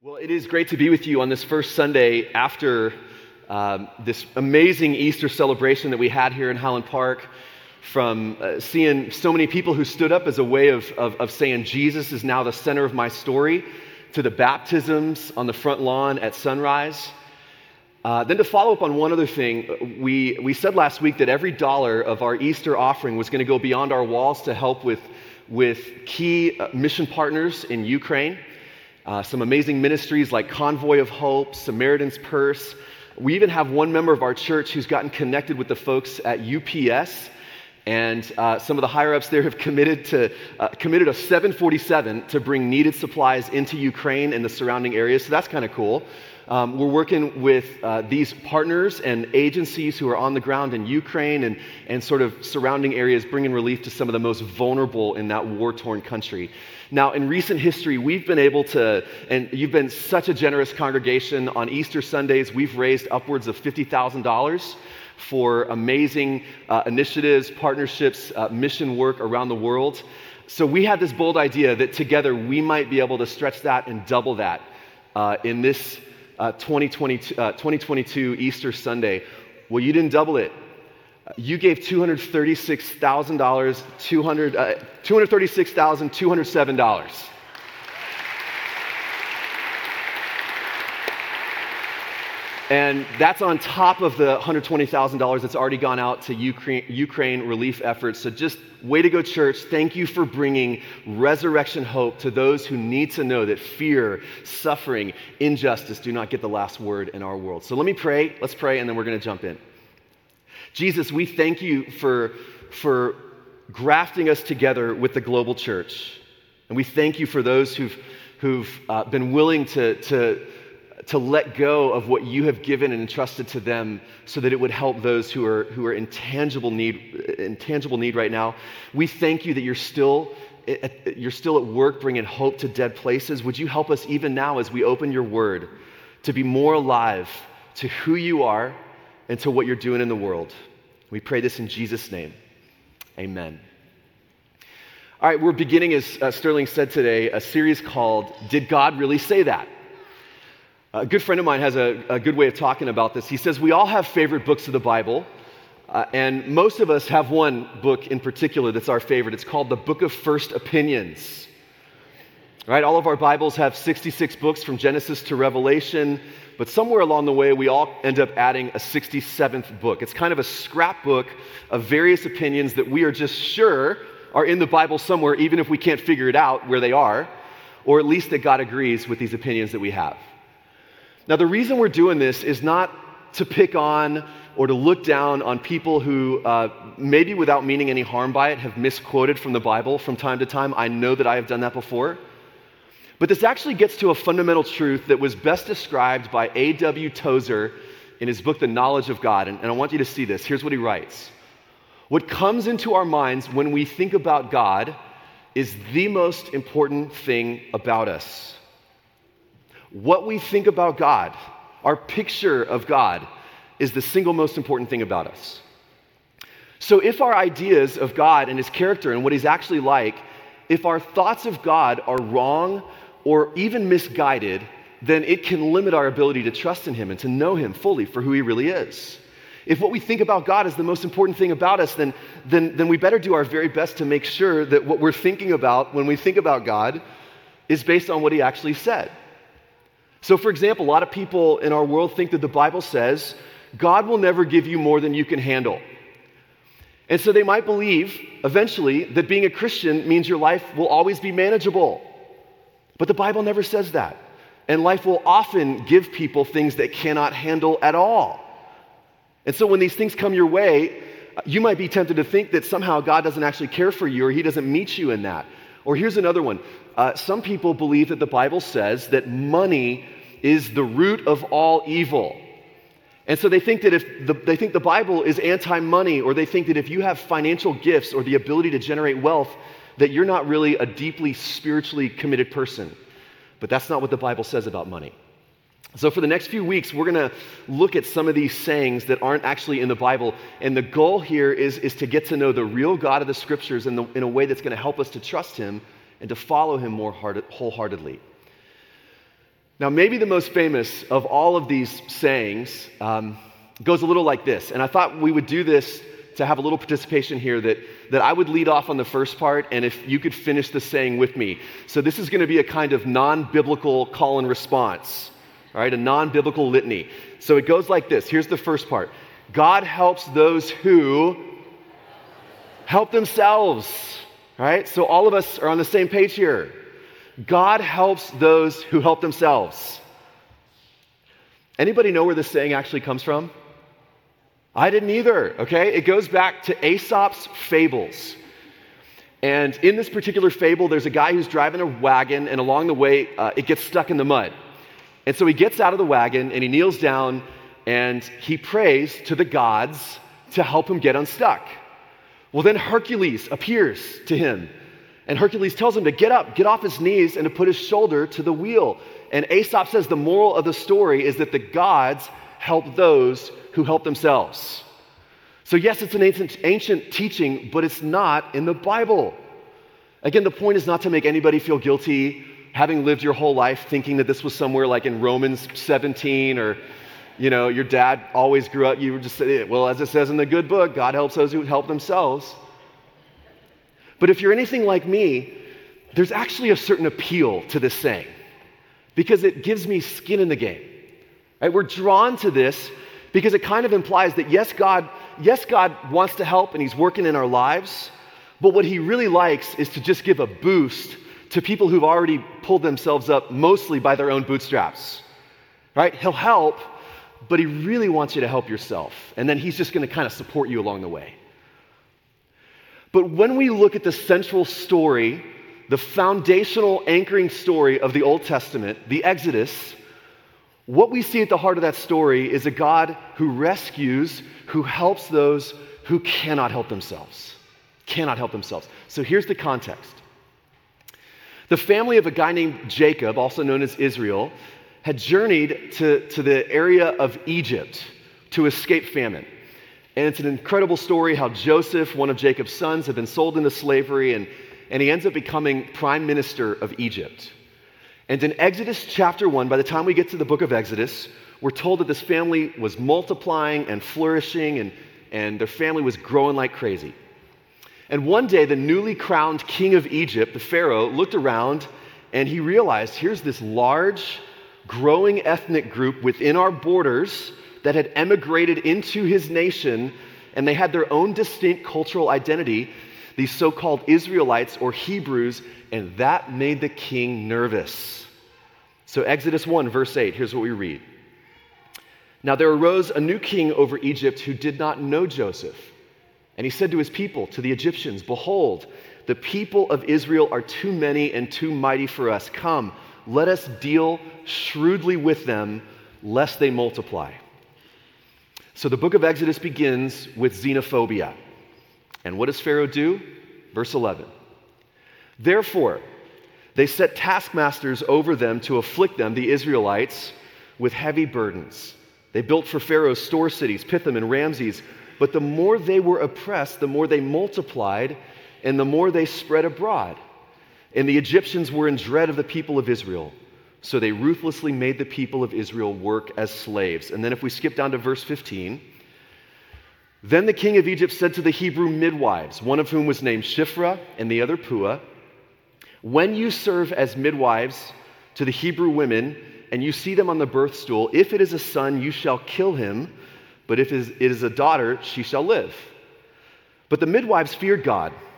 Well, it is great to be with you on this first Sunday after um, this amazing Easter celebration that we had here in Highland Park. From uh, seeing so many people who stood up as a way of, of, of saying, Jesus is now the center of my story, to the baptisms on the front lawn at sunrise. Uh, then, to follow up on one other thing, we, we said last week that every dollar of our Easter offering was going to go beyond our walls to help with, with key uh, mission partners in Ukraine. Uh, some amazing ministries like Convoy of Hope, Samaritan's Purse. We even have one member of our church who's gotten connected with the folks at UPS. And uh, some of the higher ups there have committed to uh, committed a 747 to bring needed supplies into Ukraine and the surrounding areas. So that's kind of cool. Um, we're working with uh, these partners and agencies who are on the ground in Ukraine and, and sort of surrounding areas, bringing relief to some of the most vulnerable in that war torn country. Now, in recent history, we've been able to, and you've been such a generous congregation. On Easter Sundays, we've raised upwards of $50,000 for amazing uh, initiatives, partnerships, uh, mission work around the world. So we had this bold idea that together we might be able to stretch that and double that uh, in this uh, 2022, 2022 uh, Easter Sunday. Well, you didn't double it. You gave $236,000, 200, uh, $236,207. And that's on top of the $120,000 that's already gone out to Ukraine, Ukraine, relief efforts. So just way to go, church. Thank you for bringing resurrection hope to those who need to know that fear, suffering, injustice do not get the last word in our world. So let me pray. Let's pray, and then we're going to jump in. Jesus, we thank you for, for grafting us together with the global church. And we thank you for those who've, who've uh, been willing to, to to let go of what you have given and entrusted to them so that it would help those who are, who are in, tangible need, in tangible need right now. We thank you that you're still, you're still at work bringing hope to dead places. Would you help us even now as we open your word to be more alive to who you are and to what you're doing in the world? We pray this in Jesus' name. Amen. All right, we're beginning, as uh, Sterling said today, a series called Did God Really Say That? A good friend of mine has a, a, good way of talking about this. He says, We all have favorite books of the Bible, uh, and most of us have one book in particular that's our favorite. It's called the Book of First Opinions. Right? All of our Bibles have 66 books from Genesis to Revelation, but somewhere along the way, we all end up adding a 67th book. It's kind of a scrapbook of various opinions that we are just sure are in the Bible somewhere, even if we can't figure it out where they are, or at least that God agrees with these opinions that we have. Now, the reason we're doing this is not to pick on or to look down on people who, uh, maybe without meaning any harm by it, have misquoted from the Bible from time to time. I know that I have done that before. But this actually gets to a fundamental truth that was best described by A.W. Tozer in his book, The Knowledge of God. And, and I want you to see this. Here's what he writes What comes into our minds when we think about God is the most important thing about us. What we think about God, our picture of God, is the single most important thing about us. So, if our ideas of God and His character and what He's actually like, if our thoughts of God are wrong or even misguided, then it can limit our ability to trust in Him and to know Him fully for who He really is. If what we think about God is the most important thing about us, then, then, then we better do our very best to make sure that what we're thinking about when we think about God is based on what He actually said. So, for example, a lot of people in our world think that the Bible says God will never give you more than you can handle. And so they might believe eventually that being a Christian means your life will always be manageable. But the Bible never says that. And life will often give people things that cannot handle at all. And so when these things come your way, you might be tempted to think that somehow God doesn't actually care for you or he doesn't meet you in that. Or here's another one uh, some people believe that the Bible says that money is the root of all evil. And so they think that if the, they think the Bible is anti money, or they think that if you have financial gifts or the ability to generate wealth, that you're not really a deeply spiritually committed person. But that's not what the Bible says about money. So, for the next few weeks, we're going to look at some of these sayings that aren't actually in the Bible. And the goal here is, is to get to know the real God of the scriptures in, the, in a way that's going to help us to trust Him and to follow him more wholeheartedly. Now, maybe the most famous of all of these sayings um, goes a little like this. And I thought we would do this to have a little participation here that, that I would lead off on the first part, and if you could finish the saying with me. So, this is going to be a kind of non biblical call and response, all right, a non biblical litany. So, it goes like this here's the first part God helps those who help themselves, right? So, all of us are on the same page here. God helps those who help themselves. Anybody know where this saying actually comes from? I didn't either, okay? It goes back to Aesop's fables. And in this particular fable, there's a guy who's driving a wagon, and along the way, uh, it gets stuck in the mud. And so he gets out of the wagon and he kneels down and he prays to the gods to help him get unstuck. Well, then Hercules appears to him and Hercules tells him to get up, get off his knees, and to put his shoulder to the wheel. And Aesop says the moral of the story is that the gods help those who help themselves. So, yes, it's an ancient, ancient teaching, but it's not in the Bible. Again, the point is not to make anybody feel guilty having lived your whole life thinking that this was somewhere like in Romans 17 or you know, your dad always grew up, you were just saying, well, as it says in the good book, God helps those who help themselves. But if you're anything like me, there's actually a certain appeal to this saying because it gives me skin in the game. Right? We're drawn to this because it kind of implies that yes, God, yes, God wants to help and He's working in our lives, but what He really likes is to just give a boost to people who've already pulled themselves up mostly by their own bootstraps. Right? He'll help, but He really wants you to help yourself. And then He's just going to kind of support you along the way. But when we look at the central story, the foundational anchoring story of the Old Testament, the Exodus, what we see at the heart of that story is a God who rescues, who helps those who cannot help themselves. Cannot help themselves. So here's the context. The family of a guy named Jacob, also known as Israel, had journeyed to, to the area of Egypt to escape famine. And it's an incredible story how Joseph, one of Jacob's sons, had been sold into slavery, and, and he ends up becoming prime minister of Egypt. And in Exodus chapter 1, by the time we get to the book of Exodus, we're told that this family was multiplying and flourishing, and, and their family was growing like crazy. And one day, the newly crowned king of Egypt, the Pharaoh, looked around and he realized here's this large, growing ethnic group within our borders that had emigrated into his nation and they had their own distinct cultural identity, these so called Israelites or Hebrews, and that made the king nervous. So, Exodus 1, verse 8, here's what we read. Now there arose a new king over Egypt who did not know Joseph. And he said to his people, to the Egyptians, Behold, the people of Israel are too many and too mighty for us. Come, let us deal shrewdly with them, lest they multiply. So the book of Exodus begins with xenophobia. And what does Pharaoh do? Verse 11. Therefore, they set taskmasters over them to afflict them, the Israelites, with heavy burdens. They built for Pharaoh store cities, Pithom and Ramses. But the more they were oppressed, the more they multiplied, and the more they spread abroad. And the Egyptians were in dread of the people of Israel. So they ruthlessly made the people of Israel work as slaves. And then if we skip down to verse 15, then the king of Egypt said to the Hebrew midwives, one of whom was named Shiphrah and the other Puah, When you serve as midwives to the Hebrew women and you see them on the birth stool, if it is a son, you shall kill him, but if it is a daughter, she shall live. But the midwives feared God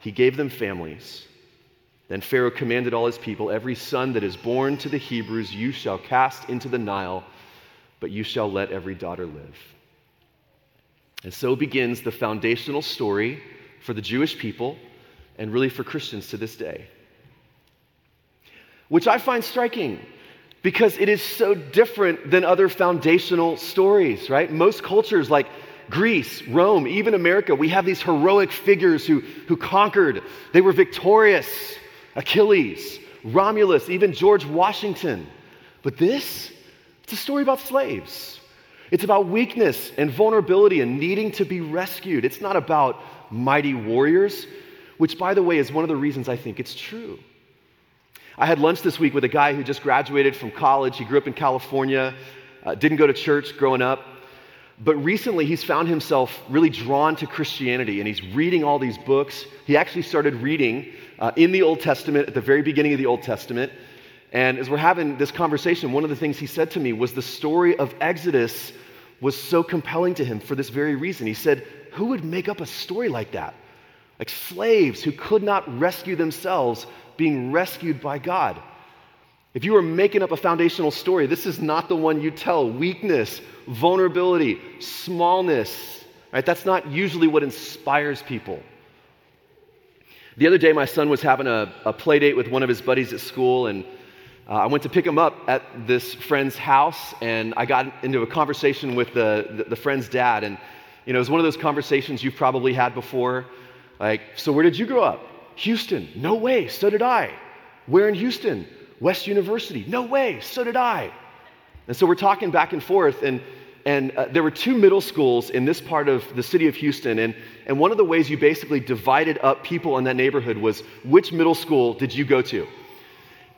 he gave them families. Then Pharaoh commanded all his people Every son that is born to the Hebrews you shall cast into the Nile, but you shall let every daughter live. And so begins the foundational story for the Jewish people and really for Christians to this day. Which I find striking because it is so different than other foundational stories, right? Most cultures, like Greece, Rome, even America, we have these heroic figures who, who conquered. They were victorious. Achilles, Romulus, even George Washington. But this, it's a story about slaves. It's about weakness and vulnerability and needing to be rescued. It's not about mighty warriors, which, by the way, is one of the reasons I think it's true. I had lunch this week with a guy who just graduated from college. He grew up in California, uh, didn't go to church growing up. But recently, he's found himself really drawn to Christianity and he's reading all these books. He actually started reading uh, in the Old Testament, at the very beginning of the Old Testament. And as we're having this conversation, one of the things he said to me was the story of Exodus was so compelling to him for this very reason. He said, Who would make up a story like that? Like slaves who could not rescue themselves being rescued by God. If you are making up a foundational story, this is not the one you tell. Weakness, vulnerability, smallness, right? That's not usually what inspires people. The other day, my son was having a, a play date with one of his buddies at school, and uh, I went to pick him up at this friend's house, and I got into a conversation with the, the, the friend's dad. And, you know, it was one of those conversations you've probably had before. Like, so where did you grow up? Houston. No way. So did I. Where in Houston? West University. No way. So did I. And so we're talking back and forth, and, and uh, there were two middle schools in this part of the city of Houston. And, and one of the ways you basically divided up people in that neighborhood was which middle school did you go to?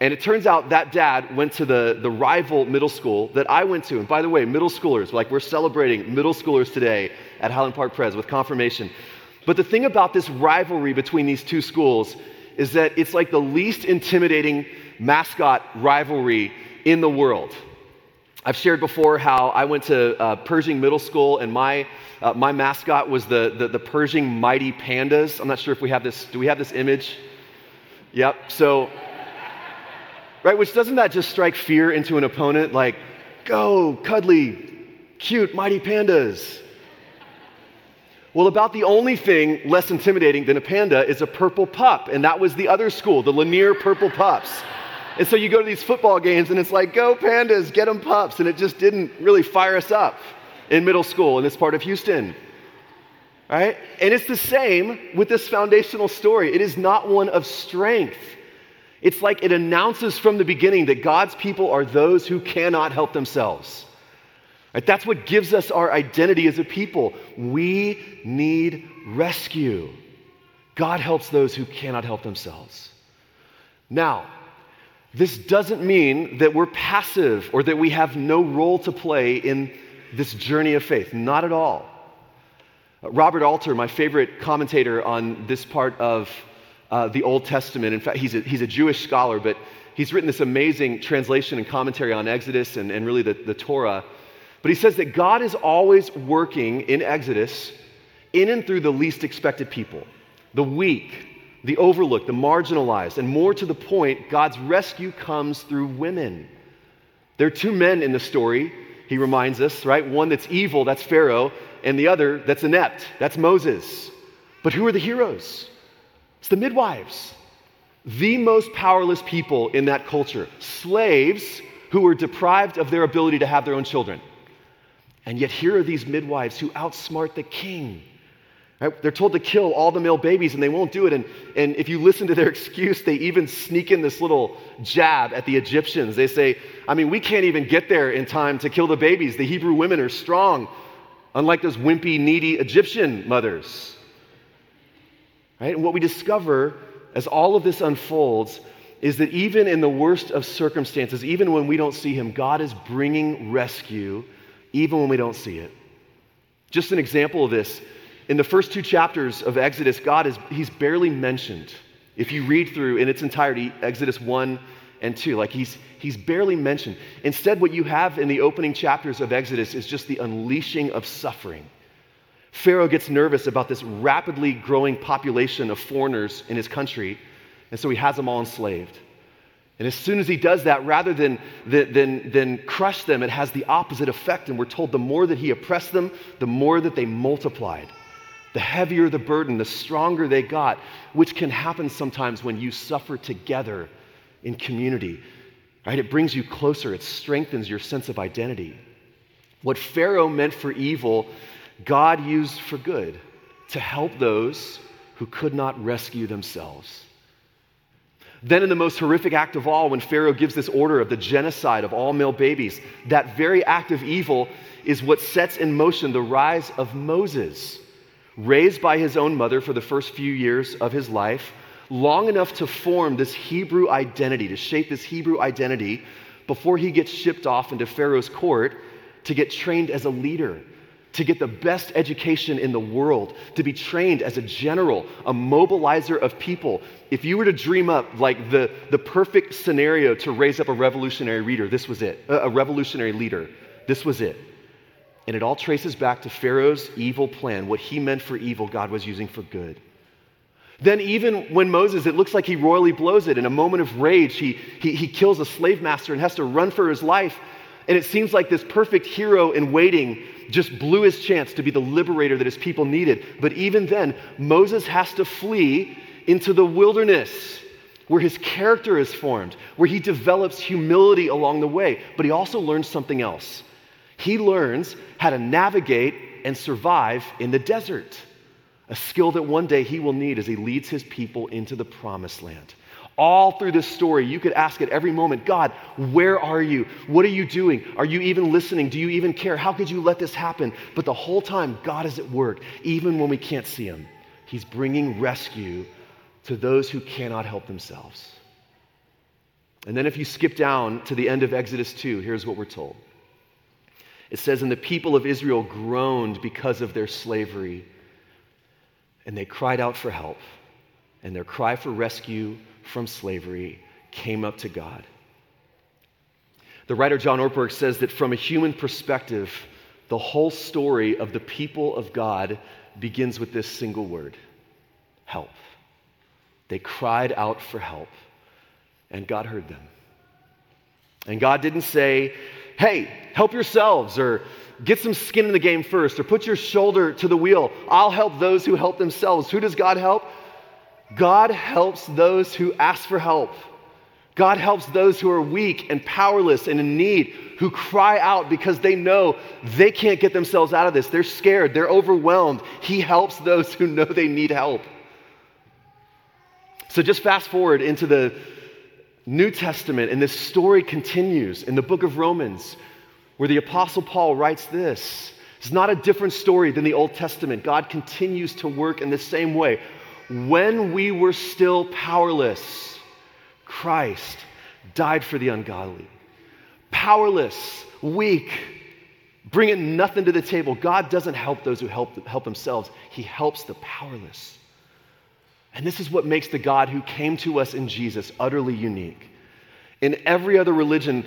And it turns out that dad went to the, the rival middle school that I went to. And by the way, middle schoolers, like we're celebrating middle schoolers today at Highland Park Pres with confirmation. But the thing about this rivalry between these two schools is that it's like the least intimidating mascot rivalry in the world. I've shared before how I went to uh, Pershing Middle School and my, uh, my mascot was the, the, the Pershing Mighty Pandas. I'm not sure if we have this. Do we have this image? Yep. So right? Which doesn't that just strike fear into an opponent? Like, go, cuddly, cute, mighty pandas. Well, about the only thing less intimidating than a panda is a purple pup, and that was the other school, the Lanier Purple Pups. And so you go to these football games, and it's like, go pandas, get them pups, and it just didn't really fire us up in middle school in this part of Houston. Right? And it's the same with this foundational story. It is not one of strength. It's like it announces from the beginning that God's people are those who cannot help themselves. Right? That's what gives us our identity as a people. We need rescue. God helps those who cannot help themselves. Now, this doesn't mean that we're passive or that we have no role to play in this journey of faith. Not at all. Robert Alter, my favorite commentator on this part of uh, the Old Testament. In fact, he's a, he's a Jewish scholar, but he's written this amazing translation and commentary on Exodus and, and really the, the Torah. But he says that God is always working in Exodus in and through the least expected people, the weak, the overlooked, the marginalized. And more to the point, God's rescue comes through women. There are two men in the story, he reminds us, right? One that's evil, that's Pharaoh, and the other that's inept, that's Moses. But who are the heroes? It's the midwives, the most powerless people in that culture, slaves who were deprived of their ability to have their own children. And yet, here are these midwives who outsmart the king. Right? They're told to kill all the male babies, and they won't do it. And, and if you listen to their excuse, they even sneak in this little jab at the Egyptians. They say, I mean, we can't even get there in time to kill the babies. The Hebrew women are strong, unlike those wimpy, needy Egyptian mothers. Right? And what we discover as all of this unfolds is that even in the worst of circumstances, even when we don't see Him, God is bringing rescue, even when we don't see it. Just an example of this in the first two chapters of Exodus, God is He's barely mentioned. If you read through in its entirety, Exodus 1 and 2, like he's, he's barely mentioned. Instead, what you have in the opening chapters of Exodus is just the unleashing of suffering Pharaoh gets nervous about this rapidly growing population of foreigners in his country, and so he has them all enslaved. And as soon as he does that, rather than, than, than crush them, it has the opposite effect. And we're told the more that he oppressed them, the more that they multiplied. The heavier the burden, the stronger they got, which can happen sometimes when you suffer together in community. Right? It brings you closer, it strengthens your sense of identity. What Pharaoh meant for evil, God used for good to help those who could not rescue themselves. Then, in the most horrific act of all, when Pharaoh gives this order of the genocide of all male babies, that very act of evil is what sets in motion the rise of Moses, raised by his own mother for the first few years of his life, long enough to form this Hebrew identity, to shape this Hebrew identity before he gets shipped off into Pharaoh's court to get trained as a leader, to get the best education in the world, to be trained as a general, a mobilizer of people. If you were to dream up like the, the perfect scenario to raise up a revolutionary leader, this was it. A revolutionary leader, this was it. And it all traces back to Pharaoh's evil plan. What he meant for evil, God was using for good. Then, even when Moses, it looks like he royally blows it. In a moment of rage, he, he, he kills a slave master and has to run for his life. And it seems like this perfect hero in waiting just blew his chance to be the liberator that his people needed. But even then, Moses has to flee into the wilderness where his character is formed, where he develops humility along the way. But he also learns something else. He learns how to navigate and survive in the desert, a skill that one day he will need as he leads his people into the promised land. All through this story, you could ask at every moment, God, where are you? What are you doing? Are you even listening? Do you even care? How could you let this happen? But the whole time, God is at work, even when we can't see Him. He's bringing rescue to those who cannot help themselves. And then, if you skip down to the end of Exodus 2, here's what we're told it says, And the people of Israel groaned because of their slavery, and they cried out for help, and their cry for rescue from slavery came up to God. The writer John Ortberg says that from a human perspective, the whole story of the people of God begins with this single word help. They cried out for help, and God heard them. And God didn't say, hey, help yourselves, or get some skin in the game first, or put your shoulder to the wheel. I'll help those who help themselves. Who does God help? God helps those who ask for help. God helps those who are weak and powerless and in need, who cry out because they know they can't get themselves out of this. They're scared, they're overwhelmed. He helps those who know they need help. So just fast forward into the New Testament, and this story continues in the book of Romans, where the Apostle Paul writes this. It's not a different story than the Old Testament. God continues to work in the same way when we were still powerless, Christ died for the ungodly. Powerless, weak, bringing nothing to the table. God doesn't help those who help, help themselves, He helps the powerless. And this is what makes the God who came to us in Jesus utterly unique. In every other religion,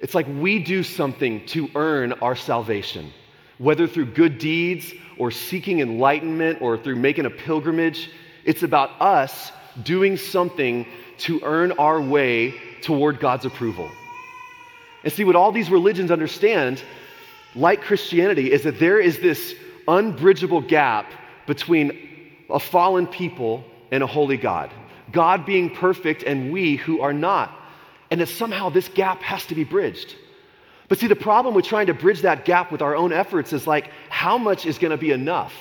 it's like we do something to earn our salvation, whether through good deeds or seeking enlightenment or through making a pilgrimage. It's about us doing something to earn our way toward God's approval. And see, what all these religions understand, like Christianity, is that there is this unbridgeable gap between a fallen people and a holy God. God being perfect and we who are not. And that somehow this gap has to be bridged. But see, the problem with trying to bridge that gap with our own efforts is like, how much is going to be enough?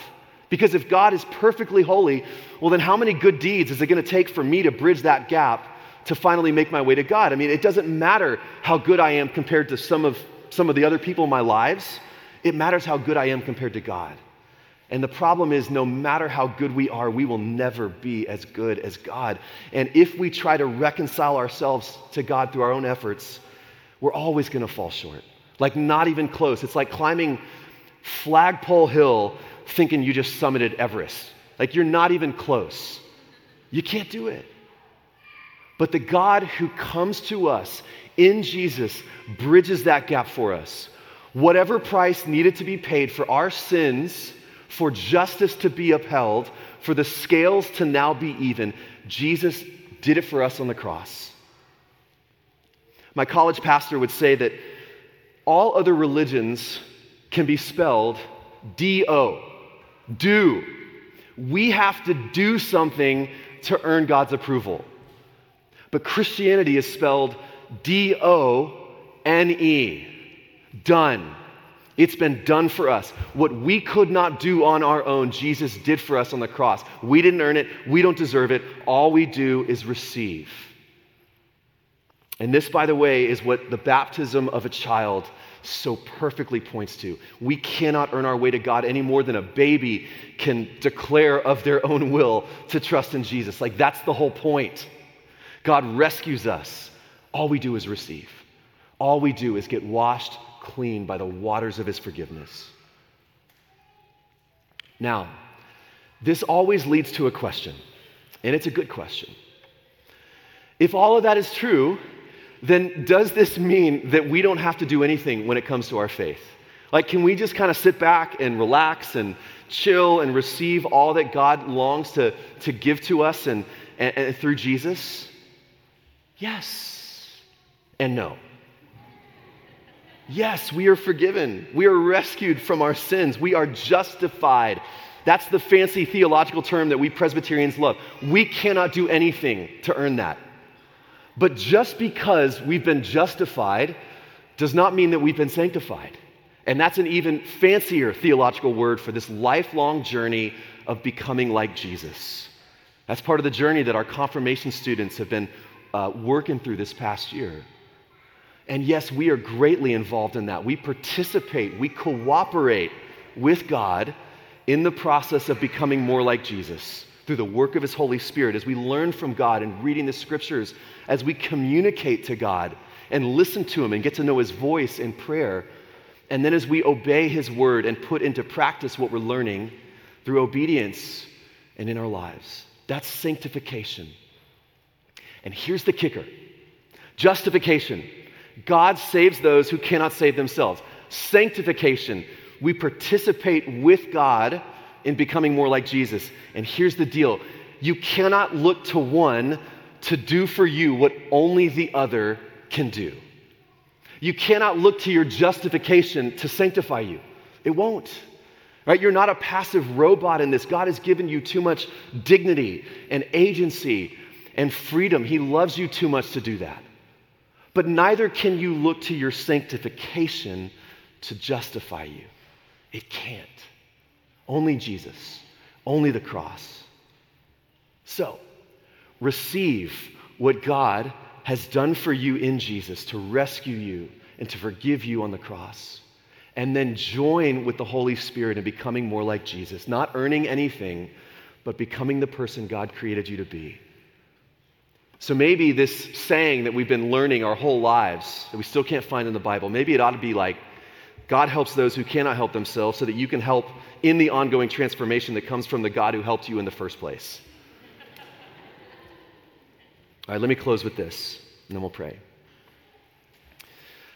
Because if God is perfectly holy, well, then how many good deeds is it going to take for me to bridge that gap to finally make my way to God? I mean, it doesn't matter how good I am compared to some of, some of the other people in my lives, it matters how good I am compared to God. And the problem is, no matter how good we are, we will never be as good as God. And if we try to reconcile ourselves to God through our own efforts, we're always going to fall short. Like, not even close. It's like climbing Flagpole Hill thinking you just summited Everest. Like you're not even close. You can't do it. But the God who comes to us in Jesus bridges that gap for us. Whatever price needed to be paid for our sins, for justice to be upheld, for the scales to now be even, Jesus did it for us on the cross. My college pastor would say that all other religions can be spelled D O do. We have to do something to earn God's approval. But Christianity is spelled D O N E. Done. It's been done for us. What we could not do on our own, Jesus did for us on the cross. We didn't earn it, we don't deserve it. All we do is receive. And this, by the way, is what the baptism of a child so perfectly points to. We cannot earn our way to God any more than a baby can declare of their own will to trust in Jesus. Like, that's the whole point. God rescues us. All we do is receive, all we do is get washed clean by the waters of his forgiveness. Now, this always leads to a question, and it's a good question. If all of that is true, then does this mean that we don't have to do anything when it comes to our faith? Like, can we just kind of sit back and relax and chill and receive all that God longs to, to give to us and, and, and through Jesus? Yes and no. Yes, we are forgiven. We are rescued from our sins. We are justified. That's the fancy theological term that we Presbyterians love. We cannot do anything to earn that. But just because we've been justified does not mean that we've been sanctified. And that's an even fancier theological word for this lifelong journey of becoming like Jesus. That's part of the journey that our confirmation students have been uh, working through this past year. And yes, we are greatly involved in that. We participate, we cooperate with God in the process of becoming more like Jesus through the work of His Holy Spirit as we learn from God and reading the scriptures, as we communicate to God and listen to Him and get to know His voice in prayer. And then as we obey His word and put into practice what we're learning through obedience and in our lives. That's sanctification. And here's the kicker justification God saves those who cannot save themselves. Sanctification, we participate with God in becoming more like Jesus. And here's the deal you cannot look to one to do for you what only the other can do. You cannot look to your justification to sanctify you. It won't. Right? You're not a passive robot in this. God has given you too much dignity and agency and freedom. He loves you too much to do that. But neither can you look to your sanctification to justify you. It can't. Only Jesus, only the cross. So, receive what God has done for you in Jesus to rescue you and to forgive you on the cross. And then join with the Holy Spirit in becoming more like Jesus, not earning anything, but becoming the person God created you to be. So maybe this saying that we've been learning our whole lives that we still can't find in the Bible, maybe it ought to be like, God helps those who cannot help themselves so that you can help in the ongoing transformation that comes from the God who helped you in the first place. All right, let me close with this, and then we'll pray.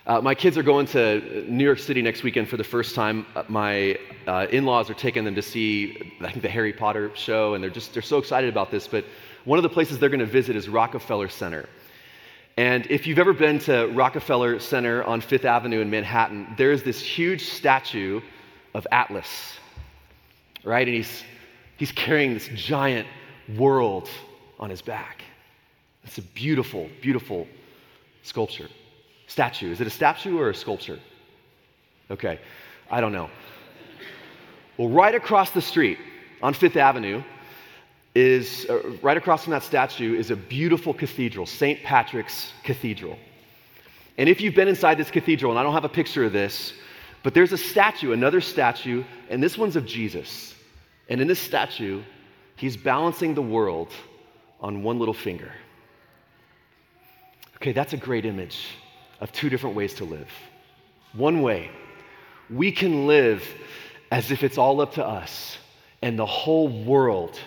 Uh, my kids are going to New York City next weekend for the first time. Uh, my uh, in-laws are taking them to see, I think, the Harry Potter show, and they're just they're so excited about this. But one of the places they're going to visit is Rockefeller Center. And if you've ever been to Rockefeller Center on Fifth Avenue in Manhattan, there's this huge statue of Atlas, right? And he's, he's carrying this giant world on his back. It's a beautiful, beautiful sculpture. Statue. Is it a statue or a sculpture? Okay, I don't know. Well, right across the street on Fifth Avenue is uh, right across from that statue is a beautiful cathedral, St. Patrick's Cathedral. And if you've been inside this cathedral, and I don't have a picture of this, but there's a statue, another statue, and this one's of Jesus. And in this statue, he's balancing the world on one little finger. Okay, that's a great image of two different ways to live. One way, we can live as if it's all up to us and the whole world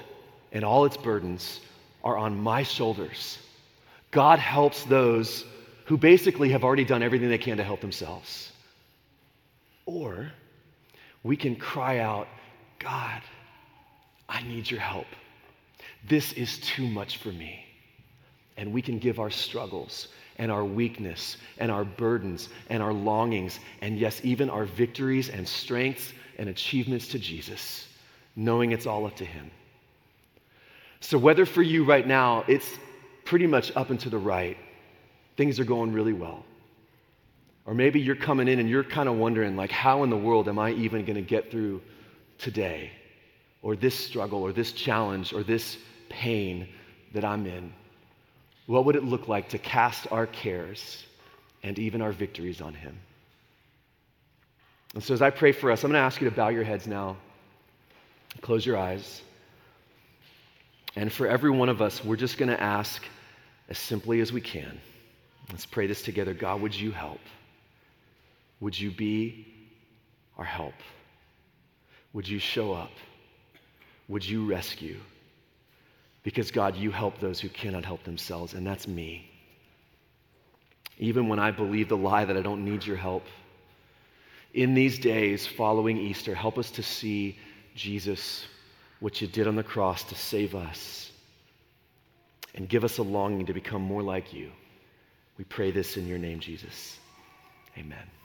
and all its burdens are on my shoulders. God helps those who basically have already done everything they can to help themselves. Or we can cry out, God, I need your help. This is too much for me. And we can give our struggles and our weakness and our burdens and our longings and, yes, even our victories and strengths and achievements to Jesus, knowing it's all up to Him. So, whether for you right now, it's pretty much up and to the right, things are going really well. Or maybe you're coming in and you're kind of wondering, like, how in the world am I even going to get through today? Or this struggle, or this challenge, or this pain that I'm in? What would it look like to cast our cares and even our victories on Him? And so, as I pray for us, I'm going to ask you to bow your heads now, close your eyes. And for every one of us, we're just going to ask as simply as we can. Let's pray this together. God, would you help? Would you be our help? Would you show up? Would you rescue? Because, God, you help those who cannot help themselves, and that's me. Even when I believe the lie that I don't need your help. In these days following Easter, help us to see Jesus, what you did on the cross to save us, and give us a longing to become more like you. We pray this in your name, Jesus. Amen.